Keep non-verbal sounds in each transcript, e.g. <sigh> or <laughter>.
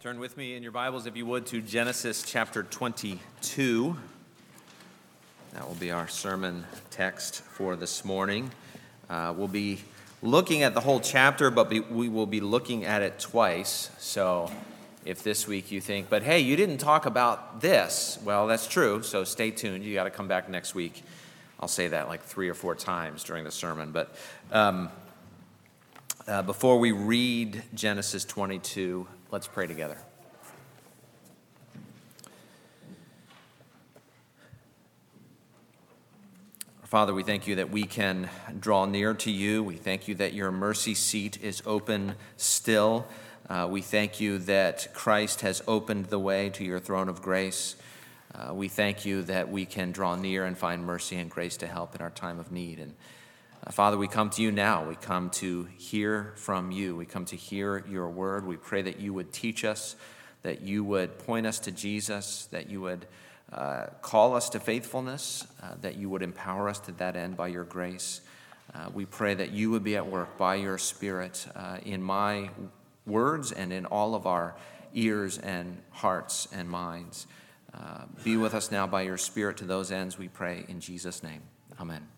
Turn with me in your Bibles, if you would, to Genesis chapter 22. That will be our sermon text for this morning. Uh, we'll be looking at the whole chapter, but be, we will be looking at it twice. So if this week you think, but hey, you didn't talk about this, well, that's true. So stay tuned. You got to come back next week. I'll say that like three or four times during the sermon. But um, uh, before we read Genesis 22, let's pray together. Father, we thank you that we can draw near to you. We thank you that your mercy seat is open still. Uh, we thank you that Christ has opened the way to your throne of grace. Uh, we thank you that we can draw near and find mercy and grace to help in our time of need. And Father, we come to you now. We come to hear from you. We come to hear your word. We pray that you would teach us, that you would point us to Jesus, that you would uh, call us to faithfulness, uh, that you would empower us to that end by your grace. Uh, we pray that you would be at work by your Spirit uh, in my words and in all of our ears and hearts and minds. Uh, be with us now by your Spirit to those ends, we pray in Jesus' name. Amen.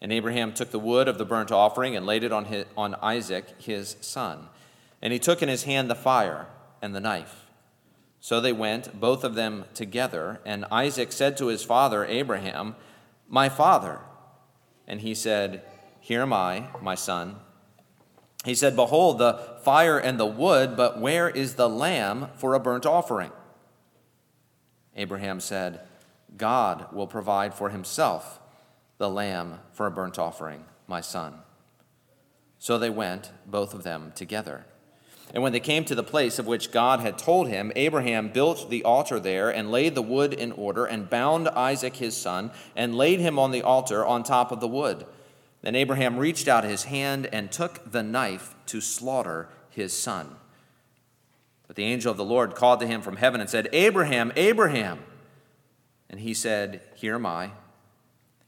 And Abraham took the wood of the burnt offering and laid it on, his, on Isaac, his son. And he took in his hand the fire and the knife. So they went, both of them together. And Isaac said to his father, Abraham, My father. And he said, Here am I, my son. He said, Behold, the fire and the wood, but where is the lamb for a burnt offering? Abraham said, God will provide for himself the lamb for a burnt offering, my son. So they went, both of them together. And when they came to the place of which God had told him, Abraham built the altar there and laid the wood in order and bound Isaac his son and laid him on the altar on top of the wood. Then Abraham reached out his hand and took the knife to slaughter his son. But the angel of the Lord called to him from heaven and said, Abraham, Abraham. And he said, Here am I.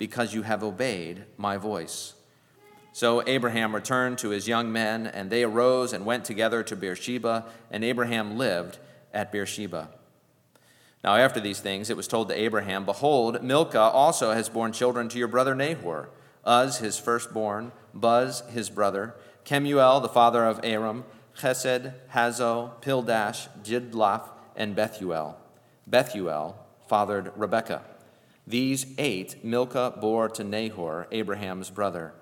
because you have obeyed my voice. So Abraham returned to his young men, and they arose and went together to Beersheba, and Abraham lived at Beersheba. Now, after these things, it was told to Abraham, Behold, Milcah also has borne children to your brother Nahor Uz, his firstborn, Buz, his brother, Kemuel, the father of Aram, Chesed, Hazo, Pildash, Jidlaph, and Bethuel. Bethuel fathered Rebekah. These eight Milcah bore to Nahor, Abraham's brother.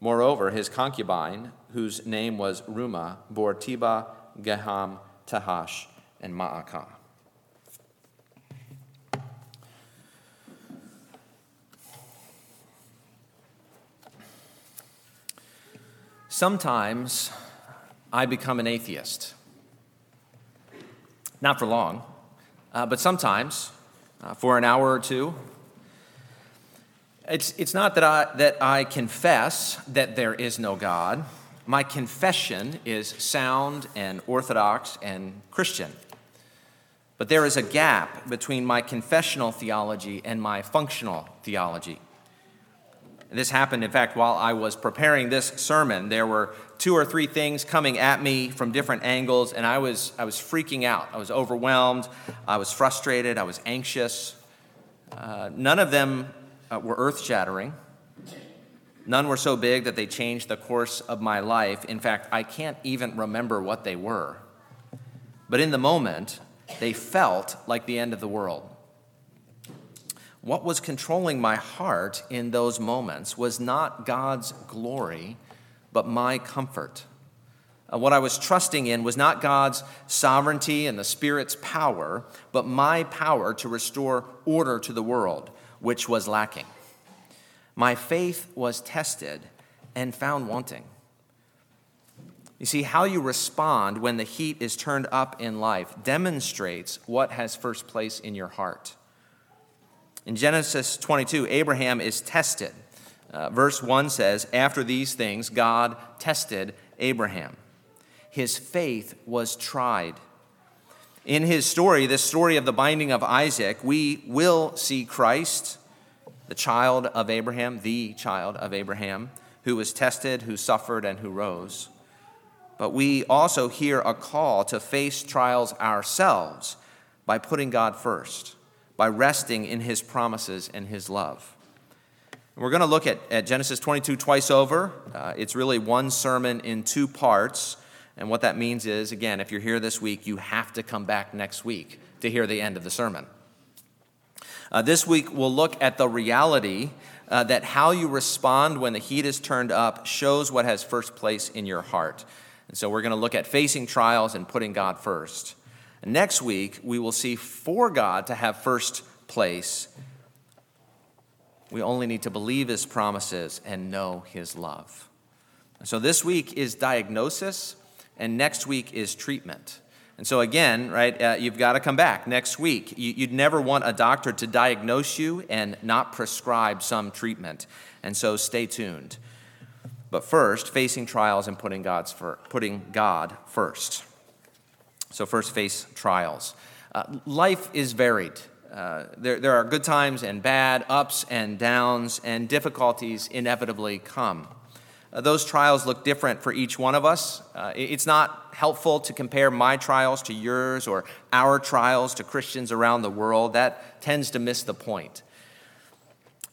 Moreover, his concubine, whose name was Reumah, bore Tebah, Gaham, Tahash, and Maacah. Sometimes I become an atheist. Not for long, uh, but sometimes uh, for an hour or two. It's, it's not that I, that I confess that there is no God. My confession is sound and orthodox and Christian. But there is a gap between my confessional theology and my functional theology. This happened, in fact, while I was preparing this sermon. There were two or three things coming at me from different angles, and I was, I was freaking out. I was overwhelmed. I was frustrated. I was anxious. Uh, none of them uh, were earth shattering. None were so big that they changed the course of my life. In fact, I can't even remember what they were. But in the moment, they felt like the end of the world. What was controlling my heart in those moments was not God's glory, but my comfort. Uh, what I was trusting in was not God's sovereignty and the Spirit's power, but my power to restore order to the world, which was lacking. My faith was tested and found wanting. You see, how you respond when the heat is turned up in life demonstrates what has first place in your heart. In Genesis 22, Abraham is tested. Uh, verse 1 says, After these things, God tested Abraham. His faith was tried. In his story, this story of the binding of Isaac, we will see Christ, the child of Abraham, the child of Abraham, who was tested, who suffered, and who rose. But we also hear a call to face trials ourselves by putting God first by resting in his promises and his love. and We're going to look at, at Genesis 22 twice over. Uh, it's really one sermon in two parts. And what that means is, again, if you're here this week, you have to come back next week to hear the end of the sermon. Uh, this week, we'll look at the reality uh, that how you respond when the heat is turned up shows what has first place in your heart. And so we're going to look at facing trials and putting God first. Next week, we will see for God to have first place, we only need to believe his promises and know his love. So this week is diagnosis, and next week is treatment. And so, again, right, uh, you've got to come back next week. You, would never want a doctor to diagnose you and not prescribe some treatment. And so, stay tuned. But first, facing trials and putting, God's for, putting God first. So, first, face trials. Uh, life is varied. Uh, there, there are good times and bad, ups and downs, and difficulties inevitably come. Uh, those trials look different for each one of us. Uh, it's not helpful to compare my trials to yours or our trials to Christians around the world. That tends to miss the point.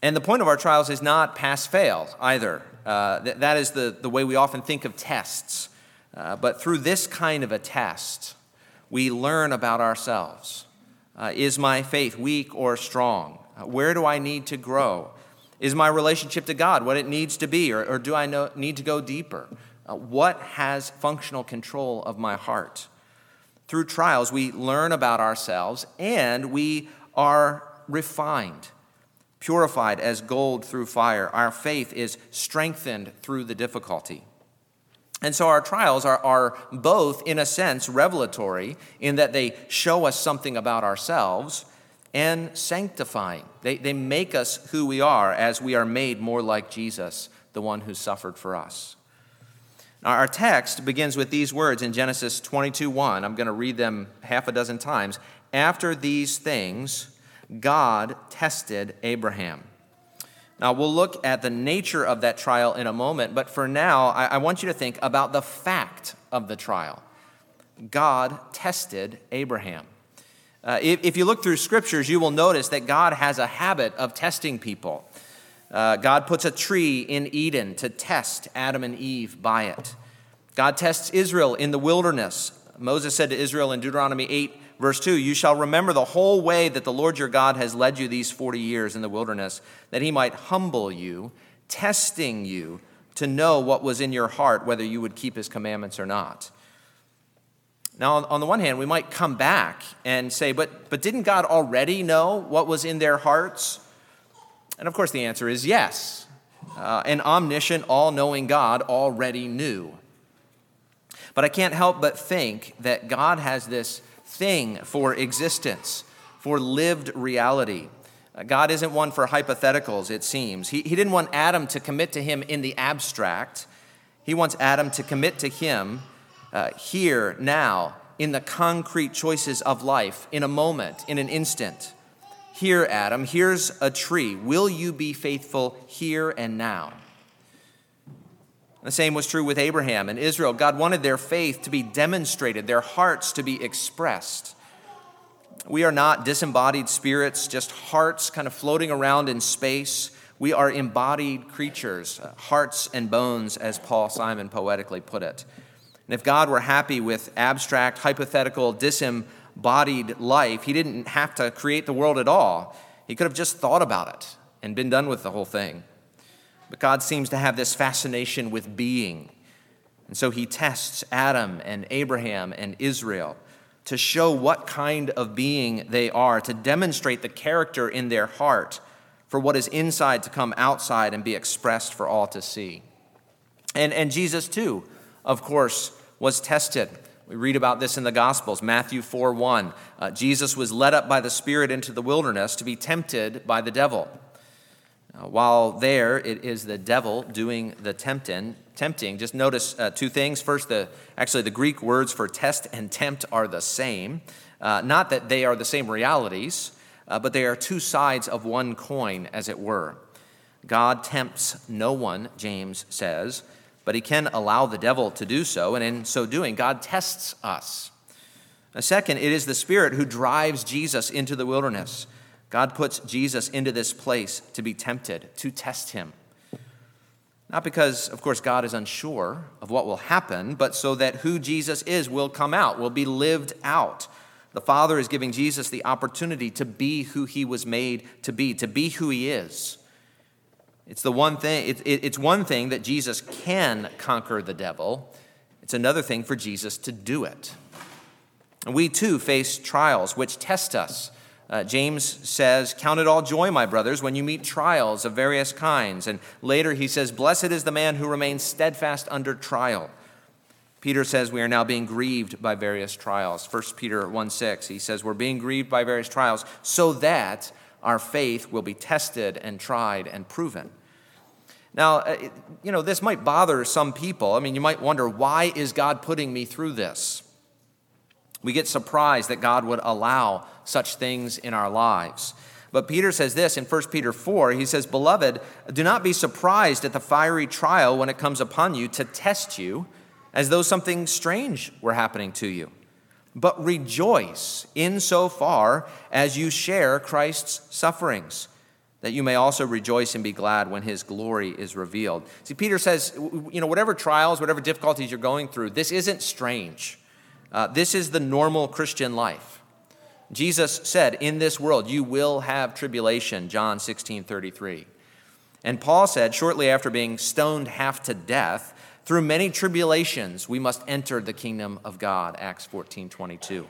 And the point of our trials is not pass fail either. Uh, th- that is the, the way we often think of tests. Uh, but through this kind of a test, we learn about ourselves. Uh, is my faith weak or strong? Uh, where do I need to grow? Is my relationship to God what it needs to be, or, or do I know, need to go deeper? Uh, what has functional control of my heart? Through trials, we learn about ourselves and we are refined, purified as gold through fire. Our faith is strengthened through the difficulty. And so our trials are, are both, in a sense, revelatory in that they show us something about ourselves and sanctifying. They, they make us who we are as we are made more like Jesus, the one who suffered for us. Now, our text begins with these words in Genesis 22 1. I'm going to read them half a dozen times. After these things, God tested Abraham. Now, we'll look at the nature of that trial in a moment, but for now, I, I, want you to think about the fact of the trial. God tested Abraham. Uh, if, if, you look through scriptures, you will notice that God has a habit of testing people. Uh, God puts a tree in Eden to test Adam and Eve by it. God tests Israel in the wilderness. Moses said to Israel in Deuteronomy 8, Verse 2 You shall remember the whole way that the Lord your God has led you these 40 years in the wilderness, that he might humble you, testing you to know what was in your heart, whether you would keep his commandments or not. Now, on the one hand, we might come back and say, but, but didn't God already know what was in their hearts? And of course, the answer is yes. Uh, an omniscient, all knowing God already knew. But I can't help but think that God has this thing for existence, for lived reality. Uh, God isn't one for hypotheticals, it seems. He, he didn't want Adam to commit to him in the abstract. He wants Adam to commit to him uh, here, now, in the concrete choices of life, in a moment, in an instant. Here, Adam, here's a tree. Will you be faithful here and now? The same was true with Abraham and Israel. God wanted their faith to be demonstrated, their hearts to be expressed. We are not disembodied spirits, just hearts kind of floating around in space. We are embodied creatures, uh, hearts and bones, as Paul Simon poetically put it. And if God were happy with abstract, hypothetical, disembodied life, he didn't have to create the world at all. He could have just thought about it and been done with the whole thing. But God seems to have this fascination with being. And so he tests Adam and Abraham and Israel to show what kind of being they are, to demonstrate the character in their heart for what is inside to come outside and be expressed for all to see. And, and Jesus, too, of course, was tested. We read about this in the Gospels, Matthew 4 1. Uh, Jesus was led up by the Spirit into the wilderness to be tempted by the devil. Uh, while there, it is the devil doing the tempting. Tempting. Just notice uh, two things. First, the actually the Greek words for test and tempt are the same. Uh, not that they are the same realities, uh, but they are two sides of one coin, as it were. God tempts no one, James says, but he can allow the devil to do so, and in so doing, God tests us. A second, it is the Spirit who drives Jesus into the wilderness. God puts Jesus into this place to be tempted, to test him. Not because, of course, God is unsure of what will happen, but so that who Jesus is will come out, will be lived out. The Father is giving Jesus the opportunity to be who he was made to be, to be who he is. It's the one thing, it, it, it's one thing that Jesus can conquer the devil. It's another thing for Jesus to do it. And we too face trials which test us uh, James says, Count it all joy, my brothers, when you meet trials of various kinds. And later he says, Blessed is the man who remains steadfast under trial. Peter says we are now being grieved by various trials. 1 Peter 1 6, he says, We're being grieved by various trials so that our faith will be tested and tried and proven. Now, uh, you know, this might bother some people. I mean, you might wonder, why is God putting me through this? We get surprised that God would allow such things in our lives. But Peter says this in 1 Peter 4 he says, Beloved, do not be surprised at the fiery trial when it comes upon you to test you, as though something strange were happening to you. But rejoice in so far as you share Christ's sufferings, that you may also rejoice and be glad when his glory is revealed. See, Peter says, you know, whatever trials, whatever difficulties you're going through, this isn't strange. Uh, this is the normal Christian life. Jesus said, In this world you will have tribulation, John 16 33. And Paul said, shortly after being stoned half to death, through many tribulations we must enter the kingdom of God, Acts 14 22.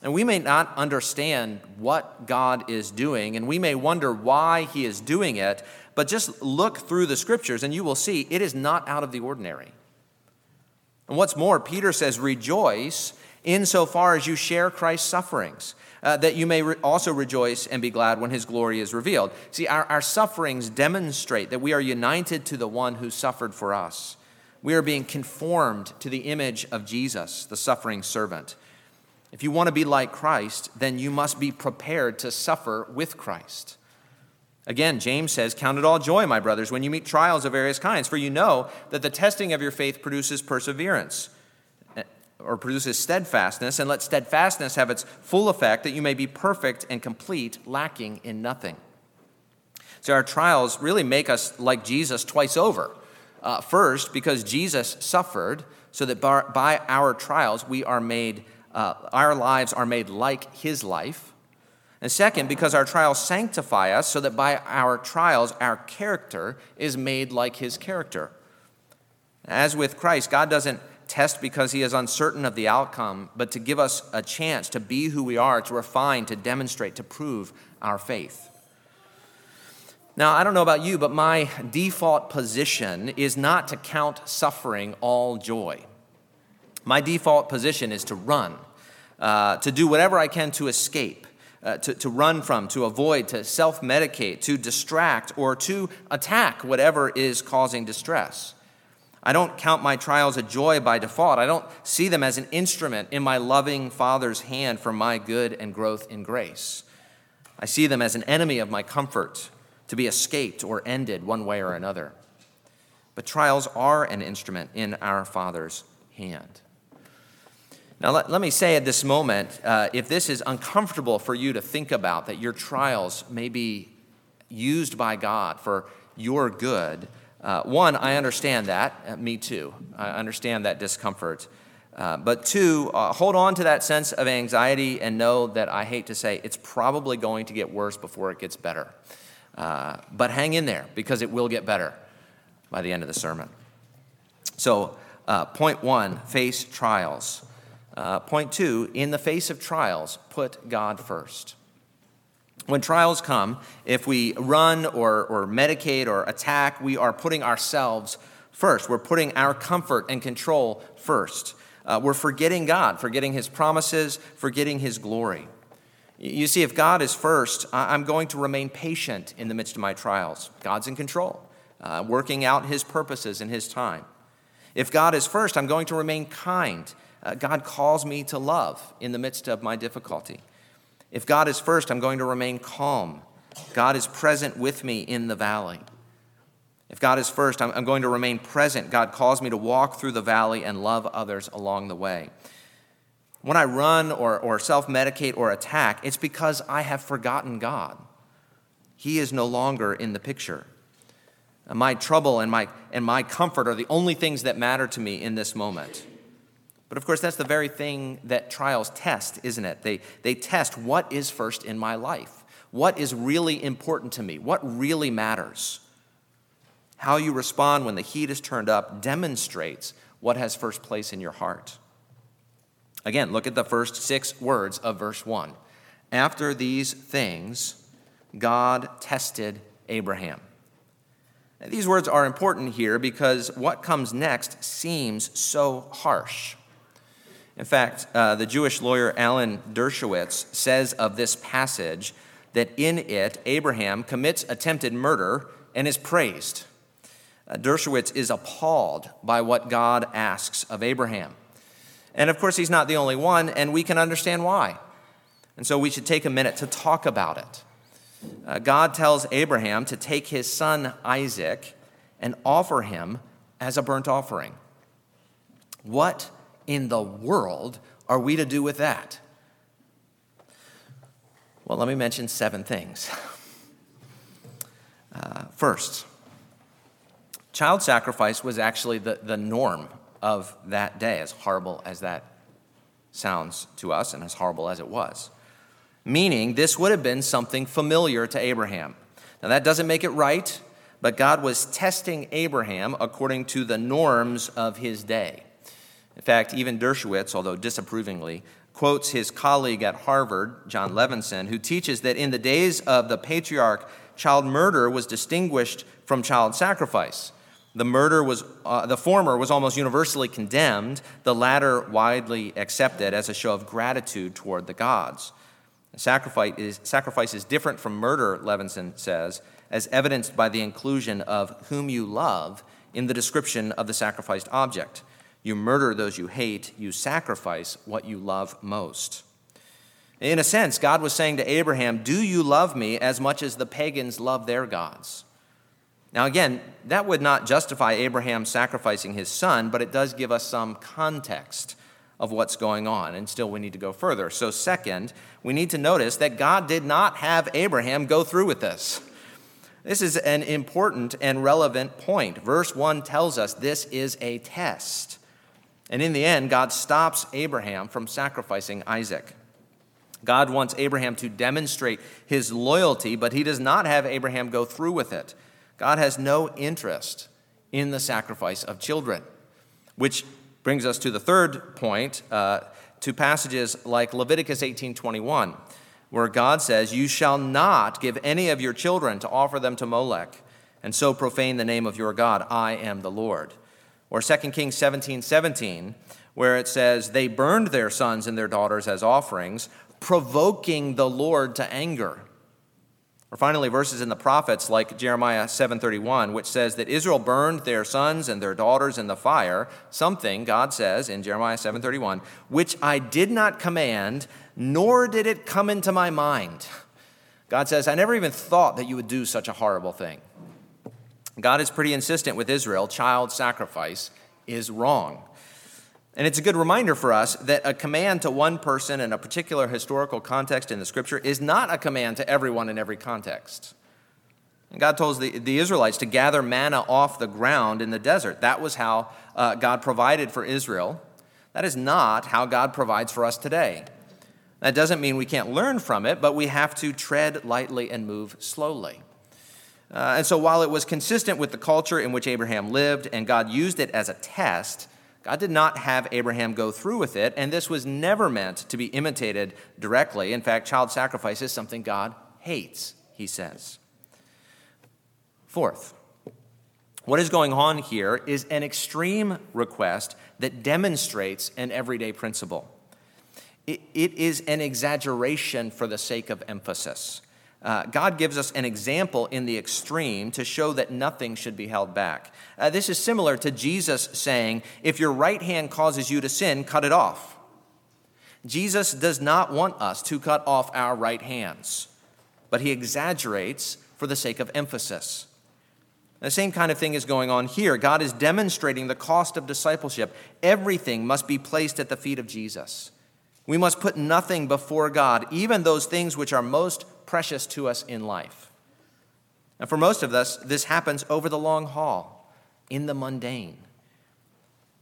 And we may not understand what God is doing, and we may wonder why He is doing it, but just look through the scriptures and you will see it is not out of the ordinary. And what's more, Peter says, Rejoice insofar as you share Christ's sufferings, uh, that you may re- also rejoice and be glad when his glory is revealed. See, our, our sufferings demonstrate that we are united to the one who suffered for us. We are being conformed to the image of Jesus, the suffering servant. If you want to be like Christ, then you must be prepared to suffer with Christ. Again, James says, Count it all joy, my brothers, when you meet trials of various kinds, for you know that the testing of your faith produces perseverance eh, or produces steadfastness, and let steadfastness have its full effect, that you may be perfect and complete, lacking in nothing. So, our trials really make us like Jesus twice over. Uh, first, because Jesus suffered, so that by our trials we are made, uh, our lives are made like his life. And second, because our trials sanctify us, so that by our trials, our character is made like his character. As with Christ, God doesn't test because he is uncertain of the outcome, but to give us a chance to be who we are, to refine, to demonstrate, to prove our faith. Now, I don't know about you, but my default position is not to count suffering all joy. My default position is to run, uh, to do whatever I can to escape, uh, to, to run from, to avoid, to self medicate, to distract, or to attack whatever is causing distress. I don't count my trials a joy by default. I don't see them as an instrument in my loving Father's hand for my good and growth in grace. I see them as an enemy of my comfort to be escaped or ended one way or another. But trials are an instrument in our Father's hand. Now, let, let me say at this moment uh, if this is uncomfortable for you to think about, that your trials may be used by God for your good, uh, one, I understand that. Uh, me too. I understand that discomfort. Uh, but two, uh, hold on to that sense of anxiety and know that I hate to say it's probably going to get worse before it gets better. Uh, but hang in there because it will get better by the end of the sermon. So, point one face trials. Uh, point two in the face of trials, put God first. When trials come, if we run or, or medicate or attack, we are putting ourselves first. We're putting our comfort and control first. Uh, we're forgetting God, forgetting His promises, forgetting His glory. You see, if God is first, I'm going to remain patient in the midst of my trials. God's in control, uh, working out his purposes in his time. If God is first, I'm going to remain kind. Uh, God calls me to love in the midst of my difficulty. If God is first, I'm going to remain calm. God is present with me in the valley. If God is first, I'm, I'm going to remain present. God calls me to walk through the valley and love others along the way. When I run or, or self medicate or attack, it's because I have forgotten God. He is no longer in the picture. My trouble and my, and my comfort are the only things that matter to me in this moment. But of course, that's the very thing that trials test, isn't it? They, they test what is first in my life, what is really important to me, what really matters. How you respond when the heat is turned up demonstrates what has first place in your heart. Again, look at the first six words of verse 1. After these things, God tested Abraham. Now, these words are important here because what comes next seems so harsh. In fact, uh, the Jewish lawyer Alan Dershowitz says of this passage that in it, Abraham commits attempted murder and is praised. Uh, Dershowitz is appalled by what God asks of Abraham. And of course, he's not the only one, and we can understand why. And so we should take a minute to talk about it. Uh, God tells Abraham to take his son Isaac and offer him as a burnt offering. What in the world are we to do with that? Well, let me mention seven things. <laughs> Uh, first, child sacrifice was actually the, the norm of that day, as horrible as that sounds to us and as horrible as it was. Meaning, this would have been something familiar to Abraham. Now, that doesn't make it right, but God was testing Abraham according to the norms of his day. In fact, even Dershowitz, although disapprovingly, quotes his colleague at Harvard, Jon Levenson, who teaches that in the days of the patriarch, child murder was distinguished from child sacrifice. The murder was, uh, the former was almost universally condemned, the latter widely accepted as a show of gratitude toward the gods. Sacrifice is, sacrifice is different from murder, Levinson says, as evidenced by the inclusion of whom you love in the description of the sacrificed object. You murder those you hate, you sacrifice what you love most. In a sense, God was saying to Abraham, Do you love me as much as the pagans love their gods? Now, again, that would not justify Abraham sacrificing his son, but it does give us some context of what's going on. And still, we need to go further. So, second, we need to notice that God did not have Abraham go through with this. This is an important and relevant point. Verse 1 tells us this is a test. And in the end, God stops Abraham from sacrificing Isaac. God wants Abraham to demonstrate his loyalty, but he does not have Abraham go through with it. God has no interest in the sacrifice of children, which brings us to the third point, uh, to passages like Leviticus 18:21. where God says, You shall not give any of your children to offer them to Molech, and so profane the name of your God. I am the Lord. Or 2 Kings 17 17, where it says, They burned their sons and their daughters as offerings, provoking the Lord to anger. Or finally, verses in the prophets like Jeremiah 7:31, which says that Israel burned their sons and their daughters in the fire, something God says in Jeremiah 7:31, which I did not command, nor did it come into my mind. God says, I never even thought that you would do such a horrible thing. God is pretty insistent with Israel child sacrifice is wrong. And it's a good reminder for us that a command to one person in a particular historical context in the scripture is not a command to everyone in every context. And God told the, the Israelites to gather manna off the ground in the desert. That was how uh, God provided for Israel. That is not how God provides for us today. That doesn't mean we can't learn from it, but we have to tread lightly and move slowly. Uh, and so, while it was consistent with the culture in which Abraham lived and God used it as a test, God did not have Abraham go through with it, and this was never meant to be imitated directly. In fact, child sacrifice is something God hates, he says. Fourth, what is going on here is an extreme request that demonstrates an everyday principle it, it is an exaggeration for the sake of emphasis. Uh, God gives us an example in the extreme to show that nothing should be held back. Uh, this is similar to Jesus saying, If your right hand causes you to sin, cut it off. Jesus does not want us to cut off our right hands, but he exaggerates for the sake of emphasis. The same kind of thing is going on here. God is demonstrating the cost of discipleship. Everything must be placed at the feet of Jesus. We must put nothing before God, even those things which are most precious to us in life. And for most of us, this happens over the long haul, in the mundane.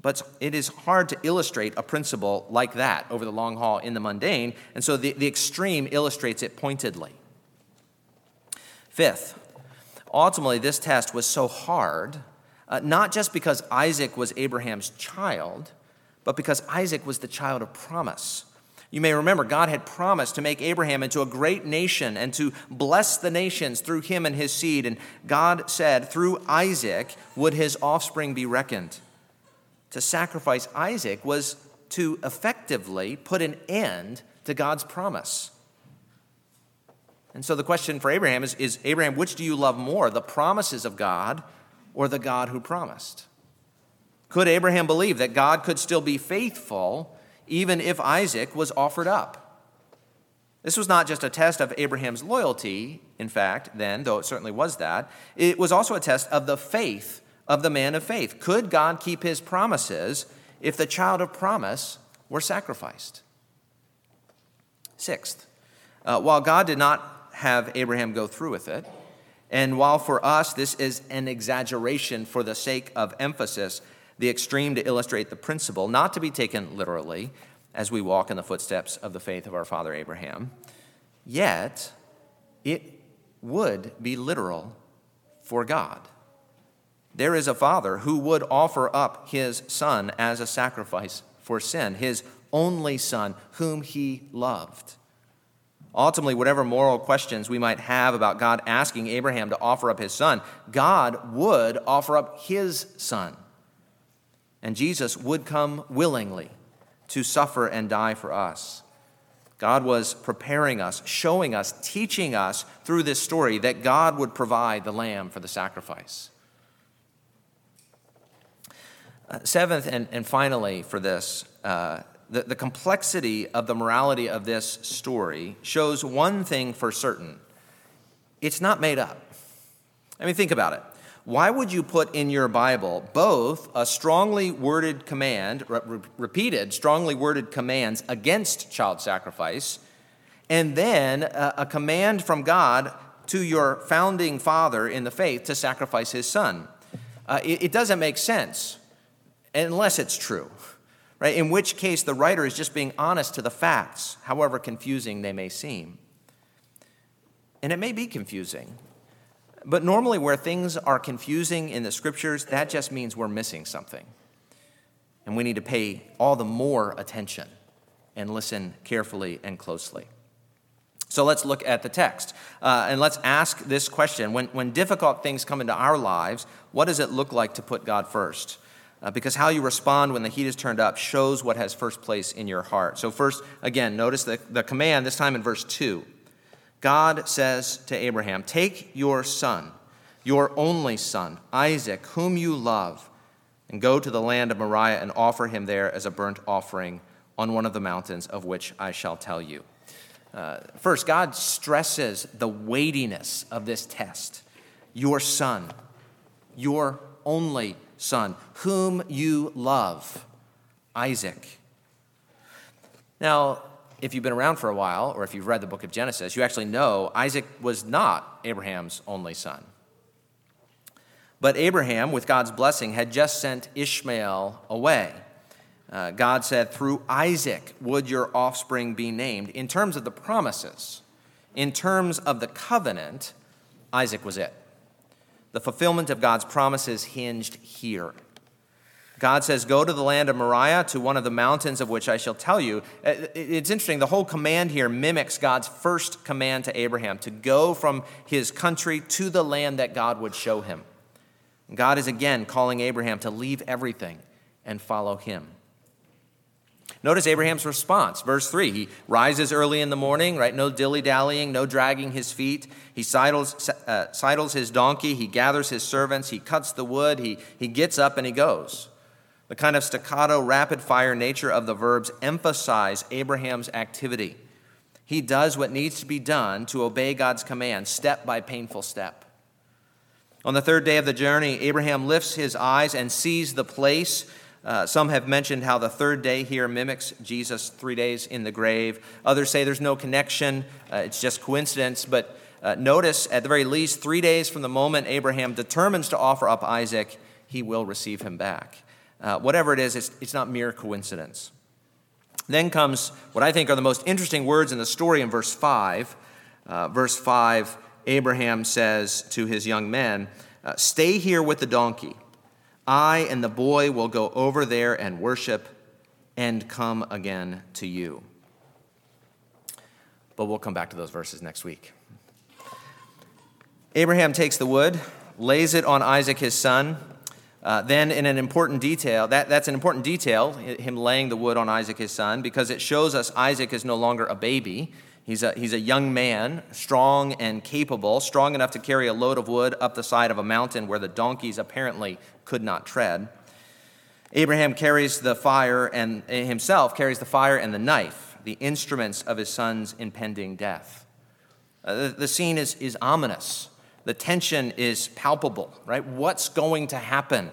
But it is hard to illustrate a principle like that over the long haul in the mundane, and so the, the extreme illustrates it pointedly. Fifth, ultimately, this test was so hard, uh, not just because Isaac was Abraham's child, but because Isaac was the child of promise. You may remember God had promised to make Abraham into a great nation and to bless the nations through him and his seed. And God said, through Isaac would his offspring be reckoned. To sacrifice Isaac was to effectively put an end to God's promise. And so the question for Abraham is, is Abraham, which do you love more, the promises of God or the God who promised? Could Abraham believe that God could still be faithful even if Isaac was offered up. This was not just a test of Abraham's loyalty, in fact, then, though it certainly was that. It was also a test of the faith of the man of faith. Could God keep his promises if the child of promise were sacrificed? Sixth, uh, while God did not have Abraham go through with it, and while for us this is an exaggeration for the sake of emphasis, the extreme to illustrate the principle, not to be taken literally as we walk in the footsteps of the faith of our father Abraham. Yet, it would be literal for God. There is a father who would offer up his son as a sacrifice for sin, his only son, whom he loved. Ultimately, whatever moral questions we might have about God asking Abraham to offer up his son, God would offer up his son and Jesus would come willingly to suffer and die for us. God was preparing us, showing us, teaching us through this story that God would provide the lamb for the sacrifice. Uh, seventh, and, and finally, for this, uh, the, the complexity of the morality of this story shows one thing for certain it's not made up. I mean, think about it why would you put in your Bible both a strongly worded command, re- repeated strongly worded commands against child sacrifice, and then a, a command from God to your founding father in the faith to sacrifice his son? Uh, it, it doesn't make sense unless it's true. Right? In which case, the writer is just being honest to the facts, however confusing they may seem. And it may be confusing. But normally, where things are confusing in the scriptures, that just means we're missing something. And we need to pay all the more attention and listen carefully and closely. So let's look at the text uh, and let's ask this question. When, when difficult things come into our lives, what does it look like to put God first? Uh, because how you respond when the heat is turned up shows what has first place in your heart. So, first, again, notice the, the command, this time in verse 2. God says to Abraham, Take your son, your only son, Isaac, whom you love, and go to the land of Moriah and offer him there as a burnt offering on one of the mountains of which I shall tell you. Uh, first, God stresses the weightiness of this test. Your son, your only son, whom you love, Isaac. Now, if you've been around for a while, or if you've read the book of Genesis, you actually know Isaac was not Abraham's only son. But Abraham, with God's blessing, had just sent Ishmael away. Uh, God said, Through Isaac would your offspring be named. In terms of the promises, in terms of the covenant, Isaac was it. The fulfillment of God's promises hinged here. God says, Go to the land of Moriah, to one of the mountains of which I shall tell you. Uh, it's interesting, the whole command here mimics God's first command to Abraham to go from his country to the land that God would show him. God is again calling Abraham to leave everything and follow him. Notice Abraham's response. Verse 3 He rises early in the morning, right? No dilly dallying, no dragging his feet. He sidles, uh, sidles his donkey, he gathers his servants, he cuts the wood, he, he gets up and he goes. The kind of staccato, rapid fire nature of the verbs emphasize Abraham's activity. He does what needs to be done to obey God's command, step by painful step. On the third day of the journey, Abraham lifts his eyes and sees the place uh, some have mentioned how the third day here mimics Jesus' three days in the grave. Others say there's no connection, uh, it's just coincidence. But uh, notice, at the very least, three days from the moment Abraham determines to offer up Isaac, he will receive him back. Uh, whatever it is, it's, it's not mere coincidence. Then comes what I think are the most interesting words in the story in verse 5. Uh, verse 5, Abraham says to his young men, uh, Stay here with the donkey. I and the boy will go over there and worship and come again to you. But we'll come back to those verses next week. Abraham takes the wood, lays it on Isaac, his son. Uh, then, in an important detail, that, that's an important detail, him laying the wood on Isaac, his son, because it shows us Isaac is no longer a baby. He's a, he's a young man, strong and capable, strong enough to carry a load of wood up the side of a mountain where the donkeys apparently could not tread. Abraham carries the fire and himself carries the fire and the knife, the instruments of his son's impending death. Uh, the, the scene is, is ominous. The tension is palpable, right? What's going to happen?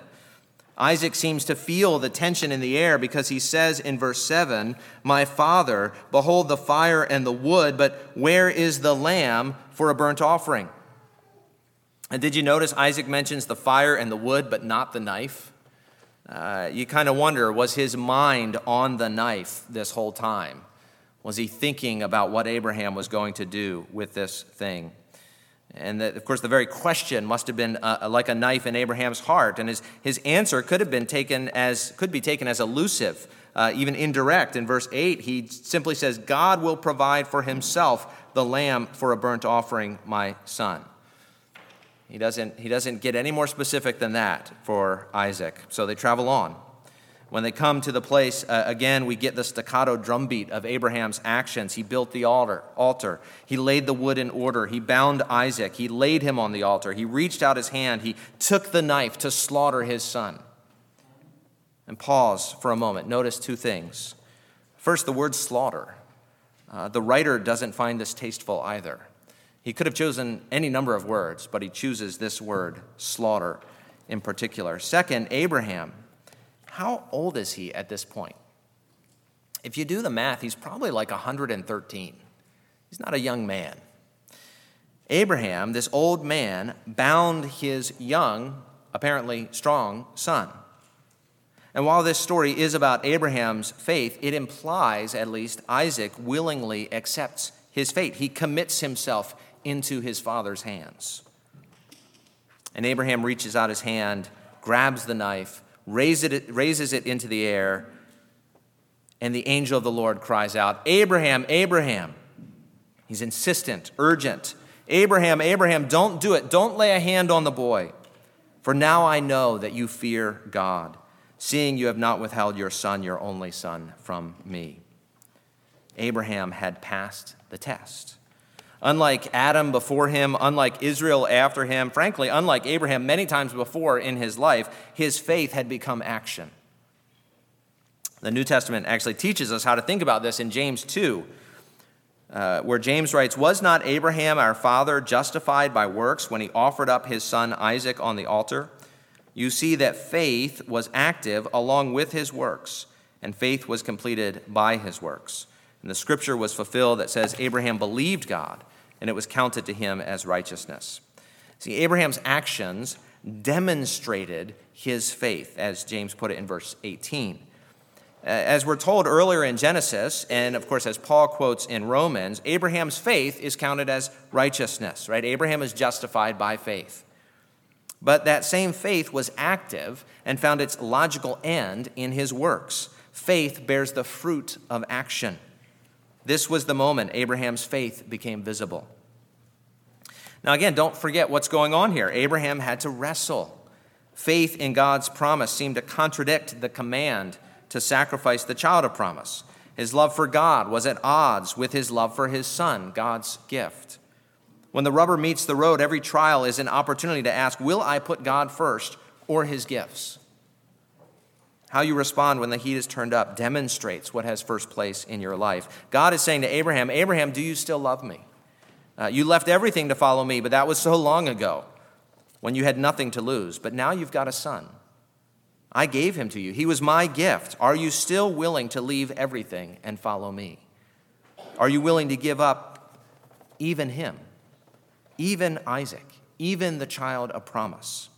Isaac seems to feel the tension in the air because he says in verse 7 My father, behold the fire and the wood, but where is the lamb for a burnt offering? And did you notice Isaac mentions the fire and the wood, but not the knife? Uh, you kind of wonder was his mind on the knife this whole time? Was he thinking about what Abraham was going to do with this thing? And that, of course, the very question must have been uh, like a knife in Abraham's heart, and his, his answer could have been taken as could be taken as elusive, uh, even indirect. In verse eight, he simply says, "God will provide for Himself the lamb for a burnt offering, my son." He doesn't he doesn't get any more specific than that for Isaac. So they travel on. When they come to the place, uh, again, we get the staccato drumbeat of Abraham's actions. He built the altar, altar. He laid the wood in order. He bound Isaac. He laid him on the altar. He reached out his hand. He took the knife to slaughter his son. And pause for a moment. Notice two things. First, the word slaughter. Uh, the writer doesn't find this tasteful either. He could have chosen any number of words, but he chooses this word, slaughter, in particular. Second, Abraham how old is he at this point? If you do the math, he's probably like 113. He's not a young man. Abraham, this old man, bound his young, apparently strong son. And while this story is about Abraham's faith, it implies, at least, Isaac willingly accepts his fate. He commits himself into his father's hands. And Abraham reaches out his hand, grabs the knife, raises it, raises it into the air, and the angel of the Lord cries out, Abraham, Abraham. He's insistent, urgent. Abraham, Abraham, don't do it. Don't lay a hand on the boy. For now I know that you fear God, seeing you have not withheld your son, your only son, from me. Abraham had passed the test. Unlike Adam before him, unlike Israel after him, frankly, unlike Abraham many times before in his life, his faith had become action. The New Testament actually teaches us how to think about this in James 2, uh, where James writes, Was not Abraham our father justified by works when he offered up his son Isaac on the altar? You see that faith was active along with his works, and faith was completed by his works. And the scripture was fulfilled that says, Abraham believed God, and it was counted to him as righteousness. See, Abraham's actions demonstrated his faith, as James put it in verse 18. As we're told earlier in Genesis, and of course, as Paul quotes in Romans, Abraham's faith is counted as righteousness, right? Abraham is justified by faith. But that same faith was active and found its logical end in his works. Faith bears the fruit of action. This was the moment Abraham's faith became visible. Now, again, don't forget what's going on here. Abraham had to wrestle. Faith in God's promise seemed to contradict the command to sacrifice the child of promise. His love for God was at odds with his love for his son, God's gift. When the rubber meets the road, every trial is an opportunity to ask Will I put God first or his gifts? How you respond when the heat is turned up demonstrates what has first place in your life. God is saying to Abraham, Abraham, do you still love me? Uh, you left everything to follow me, but that was so long ago when you had nothing to lose. But now you've got a son. I gave him to you. He was my gift. Are you still willing to leave everything and follow me? Are you willing to give up even him, even Isaac, even the child of promise?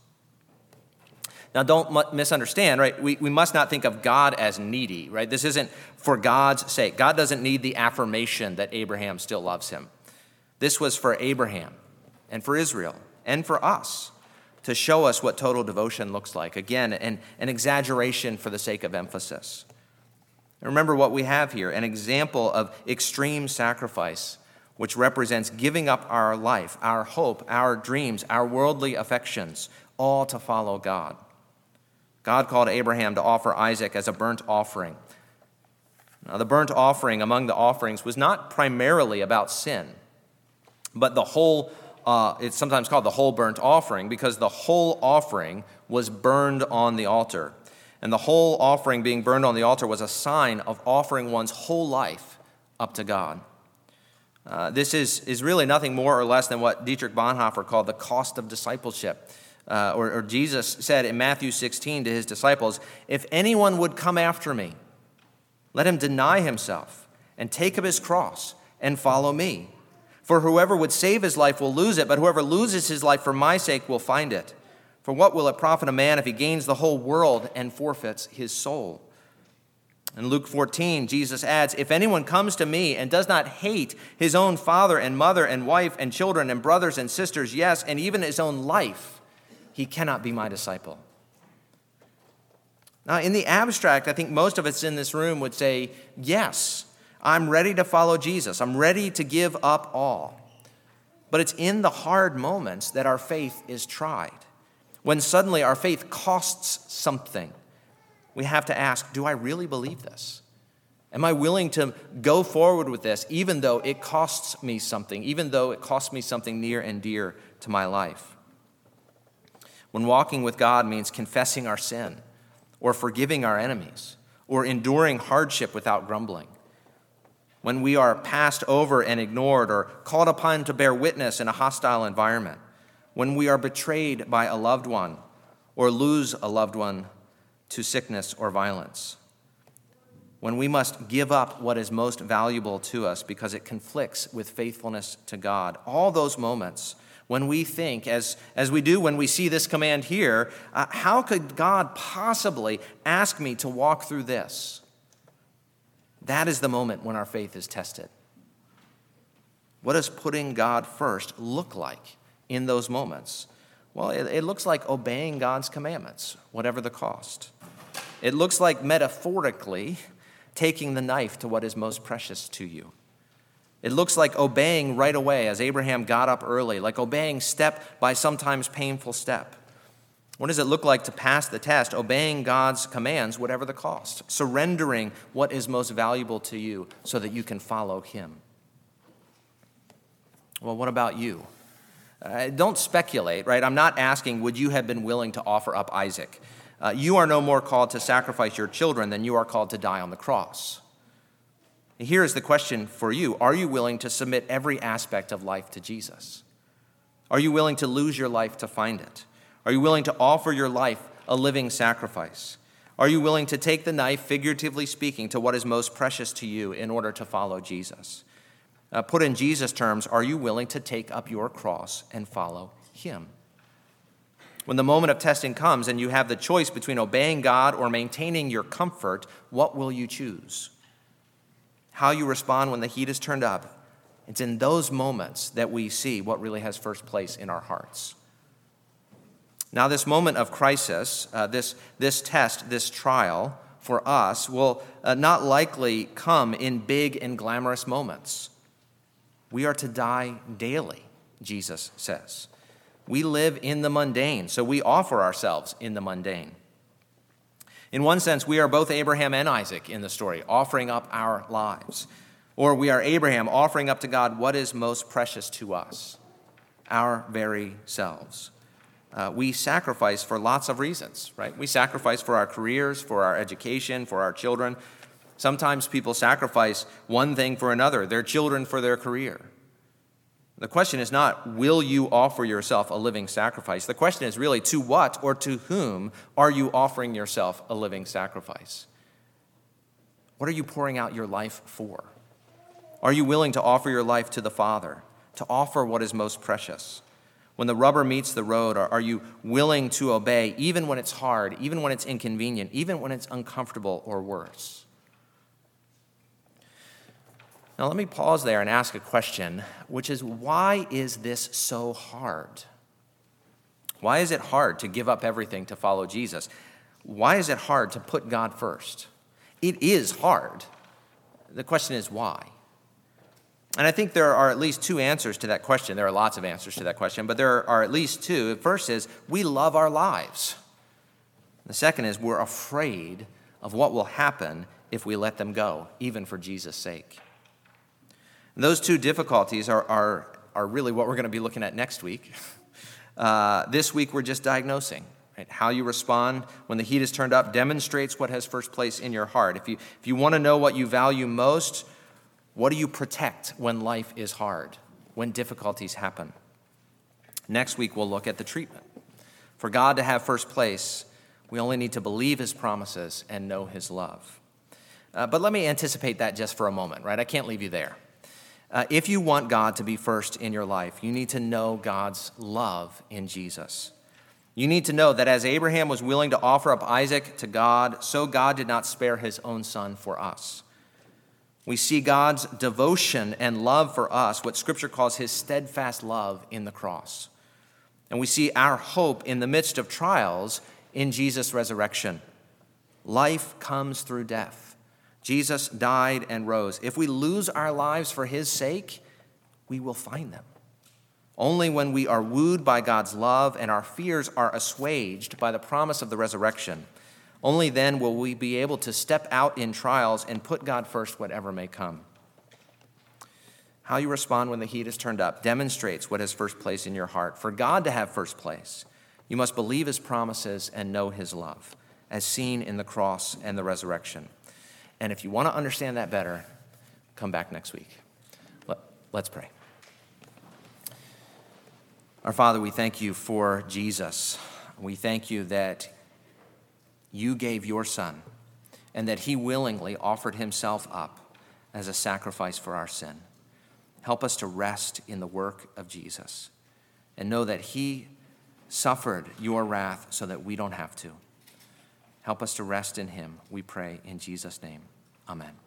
Now, don't misunderstand, right? We, we must not think of God as needy, right? This isn't for God's sake. God doesn't need the affirmation that Abraham still loves him. This was for Abraham and for Israel and for us to show us what total devotion looks like. Again, an, an exaggeration for the sake of emphasis. Remember what we have here an example of extreme sacrifice, which represents giving up our life, our hope, our dreams, our worldly affections, all to follow God. God called Abraham to offer Isaac as a burnt offering. Now, the burnt offering among the offerings was not primarily about sin, but the whole uh, it's sometimes called the whole burnt offering because the whole offering was burned on the altar. And the whole offering being burned on the altar was a sign of offering one's whole life up to God. Uh, this is, is really nothing more or less than what Dietrich Bonhoeffer called the cost of discipleship. Uh, or, or Jesus said in Matthew 16 to his disciples, If anyone would come after me, let him deny himself and take up his cross and follow me. For whoever would save his life will lose it, but whoever loses his life for my sake will find it. For what will it profit a man if he gains the whole world and forfeits his soul? In Luke 14, Jesus adds, If anyone comes to me and does not hate his own father and mother and wife and children and brothers and sisters, yes, and even his own life, he cannot be my disciple. Now, in the abstract, I think most of us in this room would say, Yes, I'm ready to follow Jesus. I'm ready to give up all. But it's in the hard moments that our faith is tried. When suddenly our faith costs something, we have to ask Do I really believe this? Am I willing to go forward with this even though it costs me something, even though it costs me something near and dear to my life? When walking with God means confessing our sin, or forgiving our enemies, or enduring hardship without grumbling when we are passed over and ignored or called upon to bear witness in a hostile environment, when we are betrayed by a loved one or lose a loved one to sickness or violence, when we must give up what is most valuable to us because it conflicts with faithfulness to God. All those moments when we think, as, as we do when we see this command here, uh, how could God possibly ask me to walk through this? That is the moment when our faith is tested. What does putting God first look like in those moments? Well, it, it, looks like obeying God's commandments, whatever the cost. It looks like metaphorically taking the knife to what is most precious to you. It looks like obeying right away as Abraham got up early, like obeying step by sometimes painful step. What does it look like to pass the test? Obeying God's commands, whatever the cost, surrendering what is most valuable to you so that you can follow Him. Well, what about you? Uh, don't speculate, right? I'm not asking, would you have been willing to offer up Isaac? Uh, you are no more called to sacrifice your children than you are called to die on the cross. Here is the question for you Are you willing to submit every aspect of life to Jesus? Are you willing to lose your life to find it? Are you willing to offer your life a living sacrifice? Are you willing to take the knife, figuratively speaking, to what is most precious to you in order to follow Jesus? Uh, put in Jesus' terms, are you willing to take up your cross and follow him? When the moment of testing comes and you have the choice between obeying God or maintaining your comfort, what will you choose? How you respond when the heat is turned up, it's in those moments that we see what really has first place in our hearts. Now, this moment of crisis, uh, this, this test, this trial for us, will uh, not likely come in big and glamorous moments. We are to die daily, Jesus says. We live in the mundane, so we offer ourselves in the mundane. In one sense, we are both Abraham and Isaac in the story, offering up our lives. Or we are Abraham offering up to God what is most precious to us, our very selves. Uh, we sacrifice for lots of reasons, right? We sacrifice for our careers, for our education, for our children. Sometimes people sacrifice one thing for another, their children for their career. The question is not, will you offer yourself a living sacrifice? The question is really, to what or to whom are you offering yourself a living sacrifice? What are you pouring out your life for? Are you willing to offer your life to the Father, to offer what is most precious? When the rubber meets the road, are, you willing to obey even when it's hard, even when it's inconvenient, even when it's uncomfortable or worse? Now, let me pause there and ask a question, which is why is this so hard? Why is it hard to give up everything to follow Jesus? Why is it hard to put God first? It is hard. The question is why? And I think there are at least two answers to that question. There are lots of answers to that question, but there are at least two. The first is we love our lives. The second is we're afraid of what will happen if we let them go, even for Jesus' sake. And those two difficulties are, are, are really what we're going to be looking at next week. <laughs> Uh, this week, we're just diagnosing. Right? How you respond when the heat is turned up demonstrates what has first place in your heart. If you, if you want to know what you value most, what do you protect when life is hard, when difficulties happen? Next week, we'll look at the treatment. For God to have first place, we only need to believe his promises and know his love. Uh, but let me anticipate that just for a moment, right? I can't leave you there. Uh, if you want God to be first in your life, you need to know God's love in Jesus. You need to know that as Abraham was willing to offer up Isaac to God, so God did not spare his own son for us. We see God's devotion and love for us, what Scripture calls his steadfast love in the cross. And we see our hope in the midst of trials in Jesus' resurrection. Life comes through death. Jesus died and rose. If we lose our lives for his sake, we will find them. Only when we are wooed by God's love and our fears are assuaged by the promise of the resurrection, only then will we be able to step out in trials and put God first, whatever may come. How you respond when the heat is turned up demonstrates what has first place in your heart. For God to have first place, you must believe his promises and know his love, as seen in the cross and the resurrection. And if you want to understand that better, come back next week. Let, us pray. Our Father, we thank you for Jesus. We thank you that you gave your Son and that he willingly offered himself up as a sacrifice for our sin. Help us to rest in the work of Jesus and know that he suffered your wrath so that we don't have to. Help us to rest in him, we pray in Jesus' name. Amen.